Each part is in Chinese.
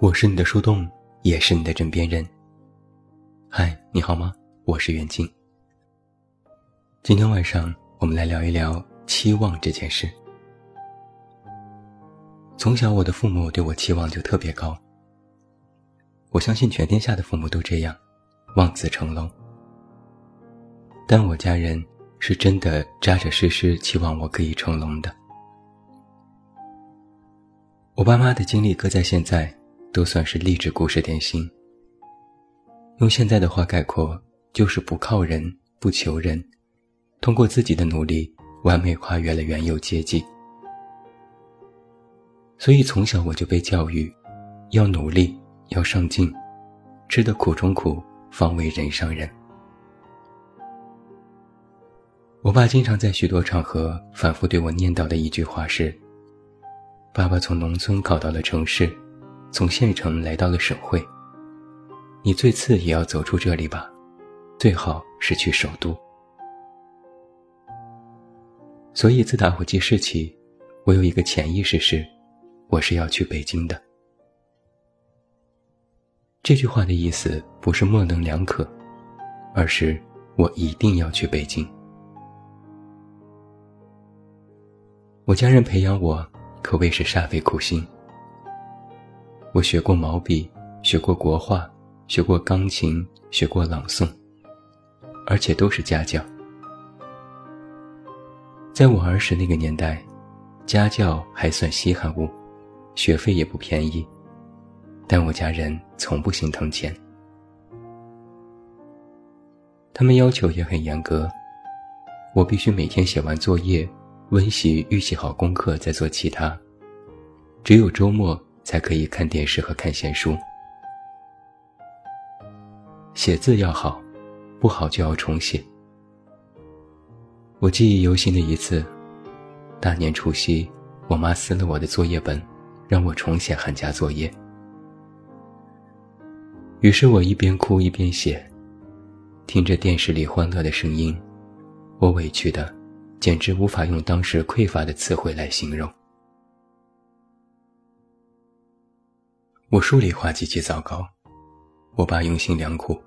我是你的树洞，也是你的枕边人。嗨，你好吗？我是袁静。今天晚上我们来聊一聊期望这件事。从小我的父母对我期望就特别高，我相信全天下的父母都这样，望子成龙。但我家人是真的扎扎实实期望我可以成龙的。我爸妈的经历搁在现在。都算是励志故事典型。用现在的话概括，就是不靠人，不求人，通过自己的努力，完美跨越了原有阶级。所以从小我就被教育，要努力，要上进，吃得苦中苦，方为人上人。我爸经常在许多场合反复对我念叨的一句话是：“爸爸从农村考到了城市。”从县城来到了省会，你最次也要走出这里吧，最好是去首都。所以自打我记事起，我有一个潜意识是，我是要去北京的。这句话的意思不是模棱两可，而是我一定要去北京。我家人培养我可谓是煞费苦心。我学过毛笔，学过国画，学过钢琴，学过朗诵，而且都是家教。在我儿时那个年代，家教还算稀罕物，学费也不便宜，但我家人从不心疼钱。他们要求也很严格，我必须每天写完作业，温习预习好功课再做其他，只有周末。才可以看电视和看闲书。写字要好，不好就要重写。我记忆犹新的一次，大年除夕，我妈撕了我的作业本，让我重写寒假作业。于是我一边哭一边写，听着电视里欢乐的声音，我委屈的，简直无法用当时匮乏的词汇来形容。我数理化极其糟糕，我爸用心良苦，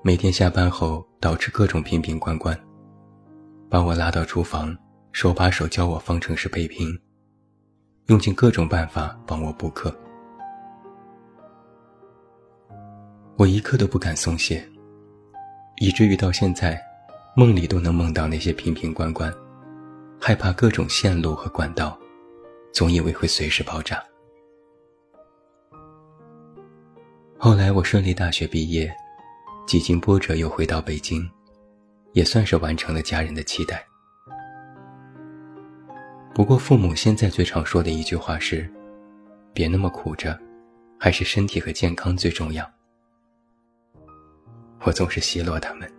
每天下班后捯饬各种瓶瓶罐罐，把我拉到厨房，手把手教我方程式配平，用尽各种办法帮我补课。我一刻都不敢松懈，以至于到现在，梦里都能梦到那些瓶瓶罐罐，害怕各种线路和管道，总以为会随时爆炸。后来我顺利大学毕业，几经波折又回到北京，也算是完成了家人的期待。不过父母现在最常说的一句话是：“别那么苦着，还是身体和健康最重要。”我总是奚落他们。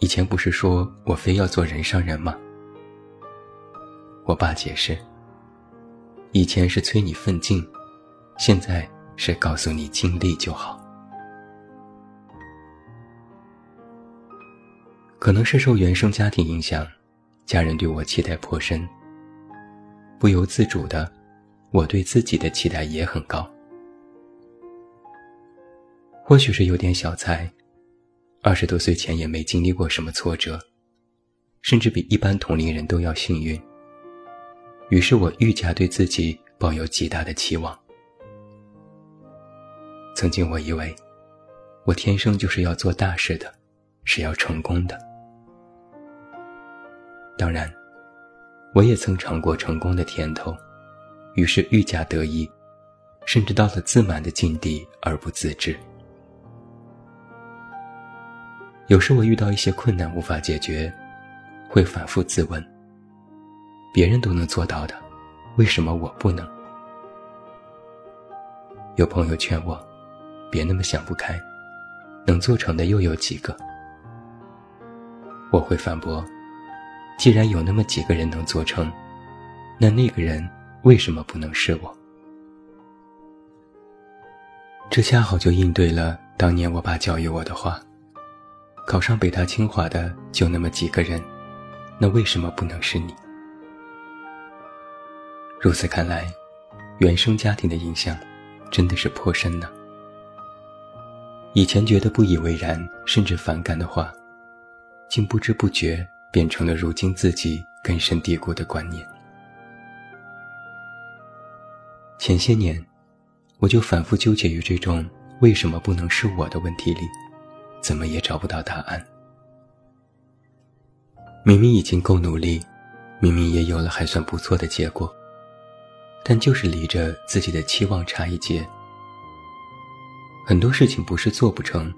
以前不是说我非要做人上人吗？我爸解释：“以前是催你奋进，现在……”是告诉你尽力就好。可能是受原生家庭影响，家人对我期待颇深。不由自主的，我对自己的期待也很高。或许是有点小才，二十多岁前也没经历过什么挫折，甚至比一般同龄人都要幸运。于是我愈加对自己抱有极大的期望。曾经我以为，我天生就是要做大事的，是要成功的。当然，我也曾尝过成功的甜头，于是愈加得意，甚至到了自满的境地而不自知。有时我遇到一些困难无法解决，会反复自问：别人都能做到的，为什么我不能？有朋友劝我。别那么想不开，能做成的又有几个？我会反驳：既然有那么几个人能做成，那那个人为什么不能是我？这恰好就应对了当年我爸教育我的话：考上北大清华的就那么几个人，那为什么不能是你？如此看来，原生家庭的影响。真的是颇深呢。以前觉得不以为然，甚至反感的话，竟不知不觉变成了如今自己根深蒂固的观念。前些年，我就反复纠结于这种为什么不能是我的问题里，怎么也找不到答案。明明已经够努力，明明也有了还算不错的结果，但就是离着自己的期望差一截。很多事情不是做不成，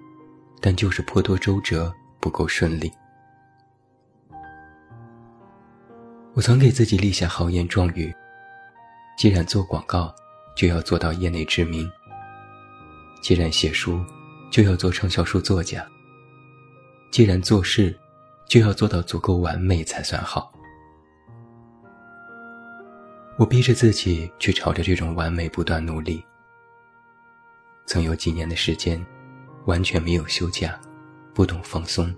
但就是颇多周折，不够顺利。我曾给自己立下豪言壮语。既然做广告，就要做到业内知名；既然写书，就要做畅销书作家；既然做事，就要做到足够完美才算好。我逼着自己去朝着这种完美不断努力。曾有几年的时间，完全没有休假，不懂放松，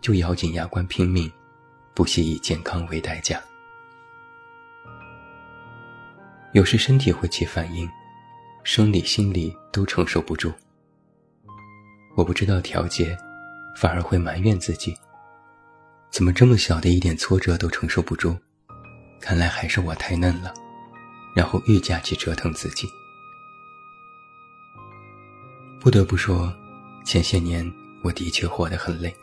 就咬紧牙关拼命，不惜以健康为代价。有时身体会起反应，生理、心理都承受不住。我不知道调节，反而会埋怨自己：怎么这么小的一点挫折都承受不住？看来还是我太嫩了。然后愈加去折腾自己。不得不说，前些年我的确活得很累。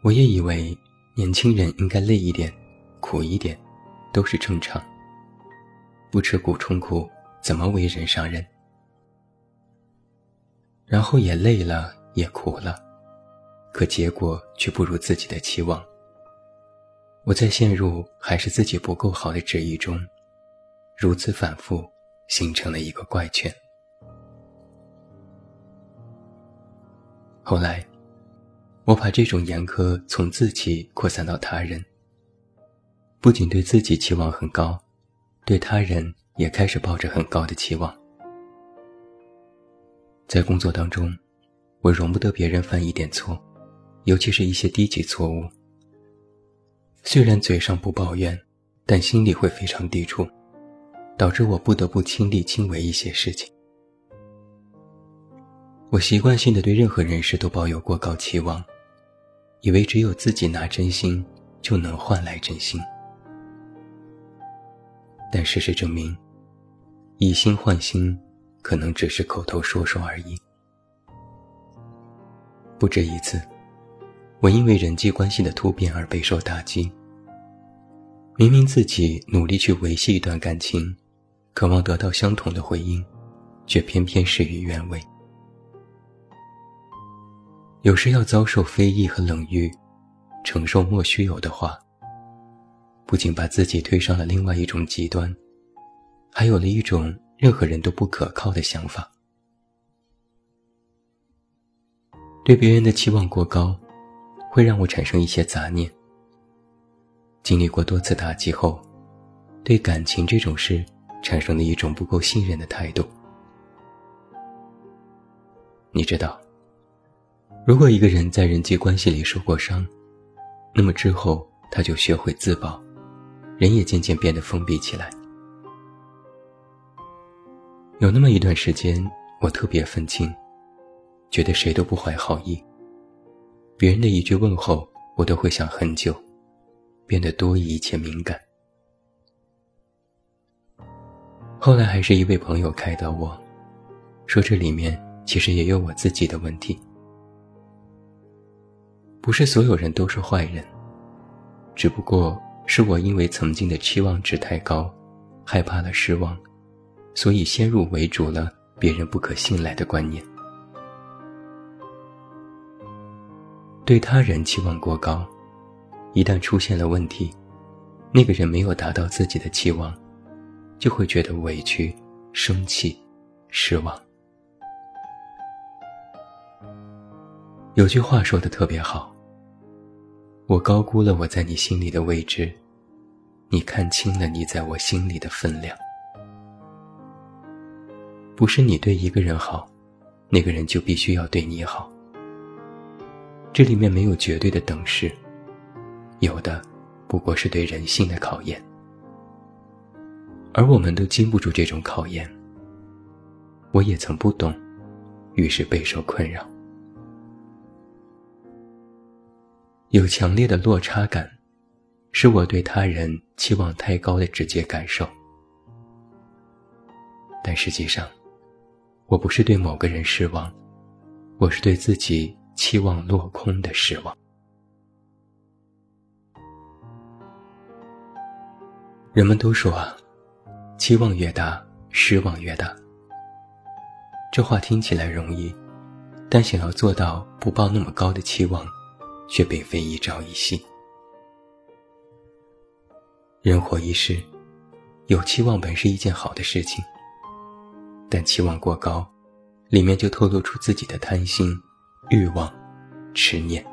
我也以为年轻人应该累一点、苦一点，都是正常。不吃苦冲苦，怎么为人上人？然后也累了，也苦了，可结果却不如自己的期望。我在陷入还是自己不够好的质疑中，如此反复，形成了一个怪圈。后来，我把这种严苛从自己扩散到他人，不仅对自己期望很高。对他人也开始抱着很高的期望，在工作当中，我容不得别人犯一点错，尤其是一些低级错误。虽然嘴上不抱怨，但心里会非常抵触，导致我不得不亲力亲为一些事情。我习惯性的对任何人事都抱有过高期望，以为只有自己拿真心，就能换来真心。但事实证明，以心换心，可能只是口头说说而已。不止一次，我因为人际关系的突变而备受打击。明明自己努力去维系一段感情，渴望得到相同的回应，却偏偏事与愿违。有时要遭受非议和冷遇，承受莫须有的话。不仅把自己推上了另外一种极端，还有了一种任何人都不可靠的想法。对别人的期望过高，会让我产生一些杂念。经历过多次打击后，对感情这种事产生了一种不够信任的态度。你知道，如果一个人在人际关系里受过伤，那么之后他就学会自保。人也渐渐变得封闭起来。有那么一段时间，我特别愤青，觉得谁都不怀好意。别人的一句问候，我都会想很久，变得多疑且敏感。后来还是一位朋友开导我，说这里面其实也有我自己的问题，不是所有人都是坏人，只不过。是我因为曾经的期望值太高，害怕了失望，所以先入为主了别人不可信赖的观念。对他人期望过高，一旦出现了问题，那个人没有达到自己的期望，就会觉得委屈、生气、失望。有句话说的特别好。我高估了我在你心里的位置，你看清了你在我心里的分量。不是你对一个人好，那个人就必须要对你好。这里面没有绝对的等式，有的不过是对人性的考验。而我们都经不住这种考验，我也曾不懂，于是备受困扰。有强烈的落差感，是我对他人期望太高的直接感受。但实际上，我不是对某个人失望，我是对自己期望落空的失望。人们都说啊，期望越大，失望越大。这话听起来容易，但想要做到不抱那么高的期望，却并非一朝一夕。人活一世，有期望本是一件好的事情，但期望过高，里面就透露出自己的贪心、欲望、执念。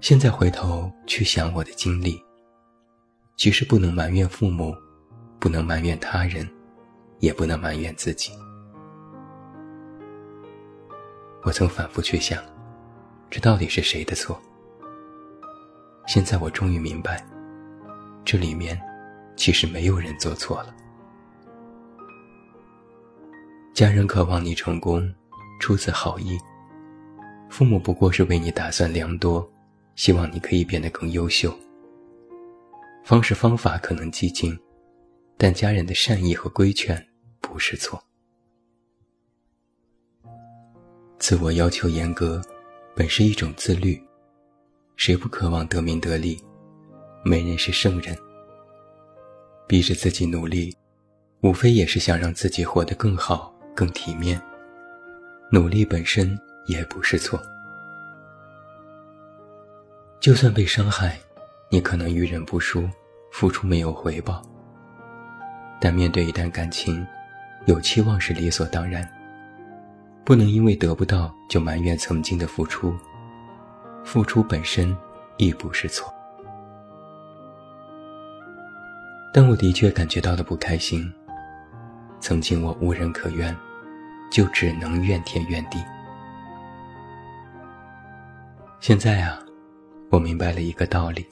现在回头去想我的经历，其实不能埋怨父母，不能埋怨他人，也不能埋怨自己。我曾反复去想，这到底是谁的错？现在我终于明白，这里面其实没有人做错了。家人渴望你成功，出自好意；父母不过是为你打算良多。希望你可以变得更优秀。方式方法可能激进，但家人的善意和规劝不是错。自我要求严格，本是一种自律。谁不渴望得名得利？没人是圣人。逼着自己努力，无非也是想让自己活得更好、更体面。努力本身也不是错。就算被伤害，你可能遇人不淑，付出没有回报。但面对一段感情，有期望是理所当然。不能因为得不到就埋怨曾经的付出，付出本身亦不是错。但我的确感觉到了不开心。曾经我无人可怨，就只能怨天怨地。现在啊。我明白了一个道理：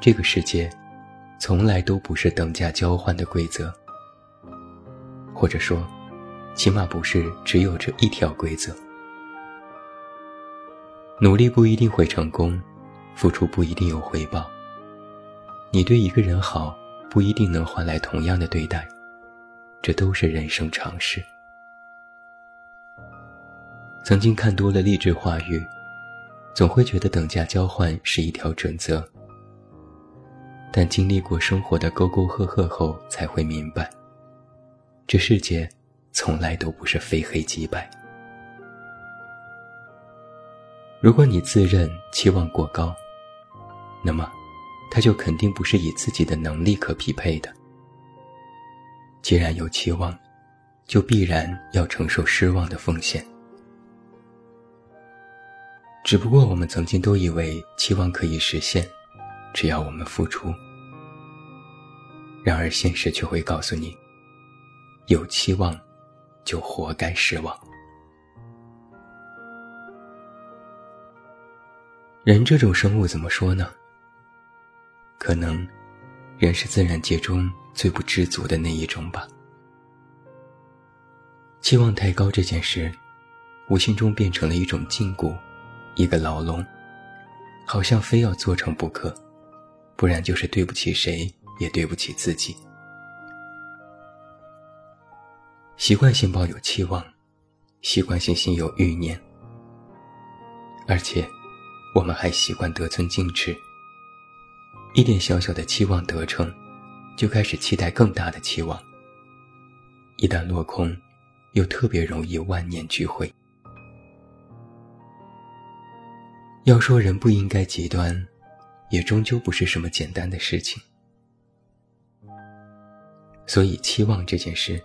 这个世界，从来都不是等价交换的规则，或者说，起码不是只有这一条规则。努力不一定会成功，付出不一定有回报。你对一个人好，不一定能换来同样的对待，这都是人生常识。曾经看多了励志话语。总会觉得等价交换是一条准则，但经历过生活的沟沟壑壑后，才会明白，这世界从来都不是非黑即白。如果你自认期望过高，那么，它就肯定不是以自己的能力可匹配的。既然有期望，就必然要承受失望的风险。只不过我们曾经都以为期望可以实现，只要我们付出。然而现实却会告诉你，有期望，就活该失望。人这种生物怎么说呢？可能，人是自然界中最不知足的那一种吧。期望太高这件事，无形中变成了一种禁锢。一个牢笼，好像非要做成不可，不然就是对不起谁，也对不起自己。习惯性抱有期望，习惯性心有欲念，而且我们还习惯得寸进尺。一点小小的期望得逞，就开始期待更大的期望。一旦落空，又特别容易万念俱灰。要说人不应该极端，也终究不是什么简单的事情。所以，期望这件事，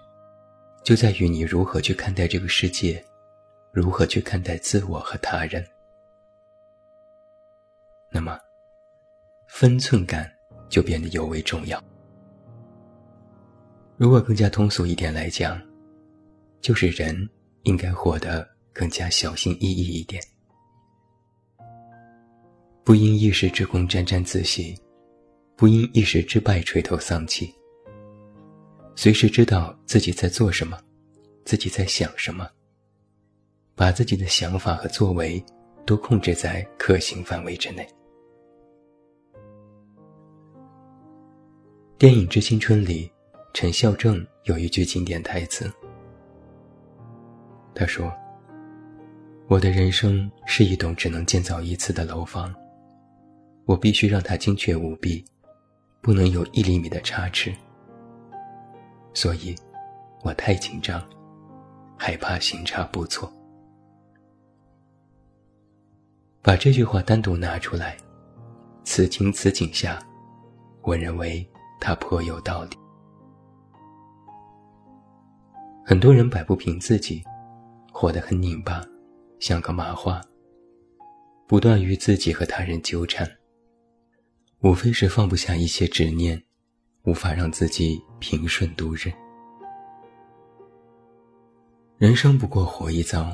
就在于你如何去看待这个世界，如何去看待自我和他人。那么，分寸感就变得尤为重要。如果更加通俗一点来讲，就是人应该活得更加小心翼翼一点。不因一时之功沾沾自喜，不因一时之败垂头丧气。随时知道自己在做什么，自己在想什么，把自己的想法和作为都控制在可行范围之内。电影《致青春》里，陈孝正有一句经典台词，他说：“我的人生是一栋只能建造一次的楼房，我必须让它精确无比，不能有一厘米的差池。所以，我太紧张，害怕行差步错。”把这句话单独拿出来，此情此景下，我认为。他颇有道理。很多人摆不平自己，活得很拧巴，像个麻花，不断与自己和他人纠缠，无非是放不下一些执念，无法让自己平顺度日。人生不过活一遭，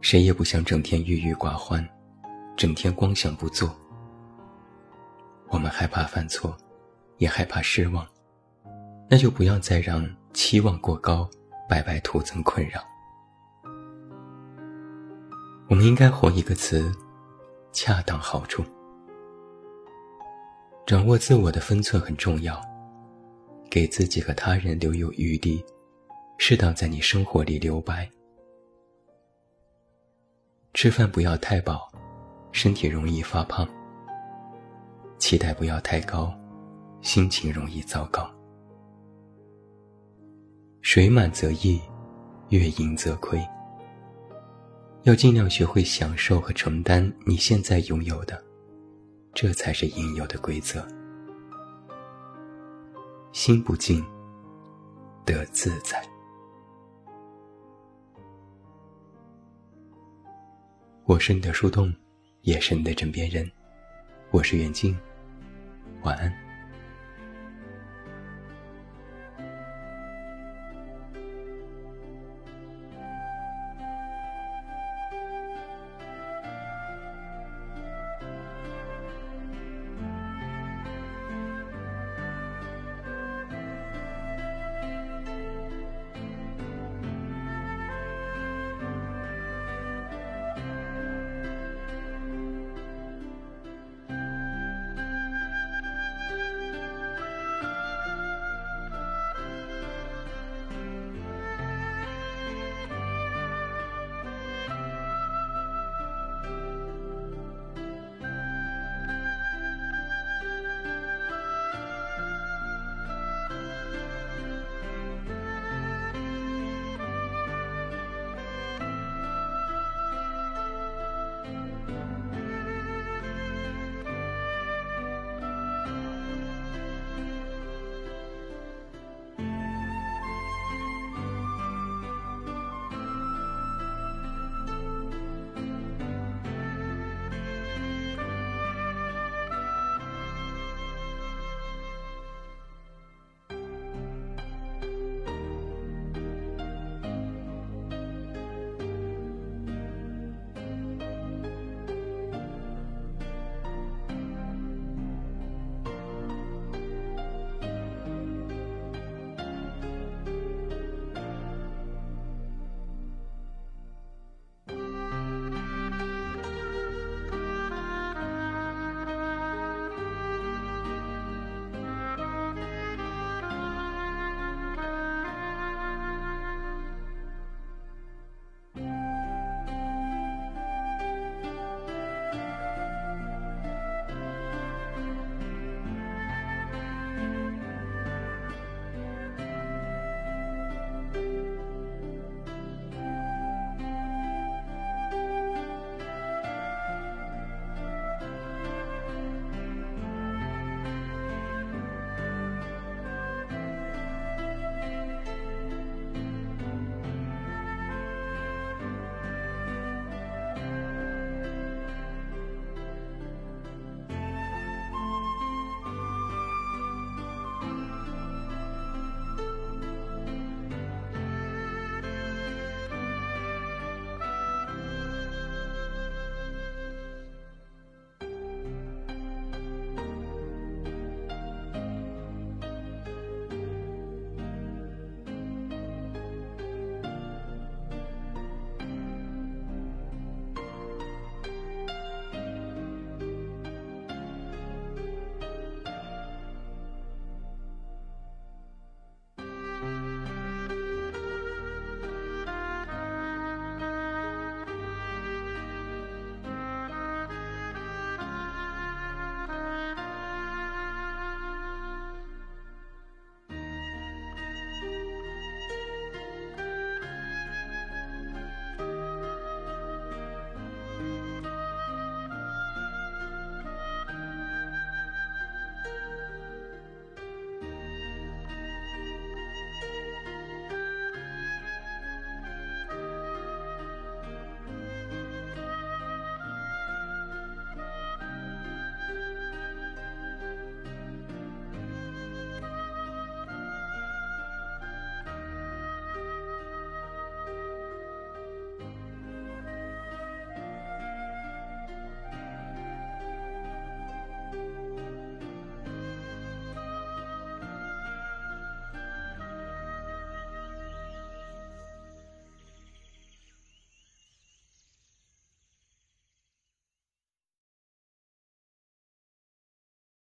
谁也不想整天郁郁寡欢，整天光想不做。我们害怕犯错。也害怕失望，那就不要再让期望过高，白白徒增困扰。我们应该活一个词，恰当好处。掌握自我的分寸很重要，给自己和他人留有余地，适当在你生活里留白。吃饭不要太饱，身体容易发胖。期待不要太高。心情容易糟糕，水满则溢，月盈则亏。要尽量学会享受和承担你现在拥有的，这才是应有的规则。心不静，得自在。我是你的树洞，也是你的枕边人。我是远静，晚安。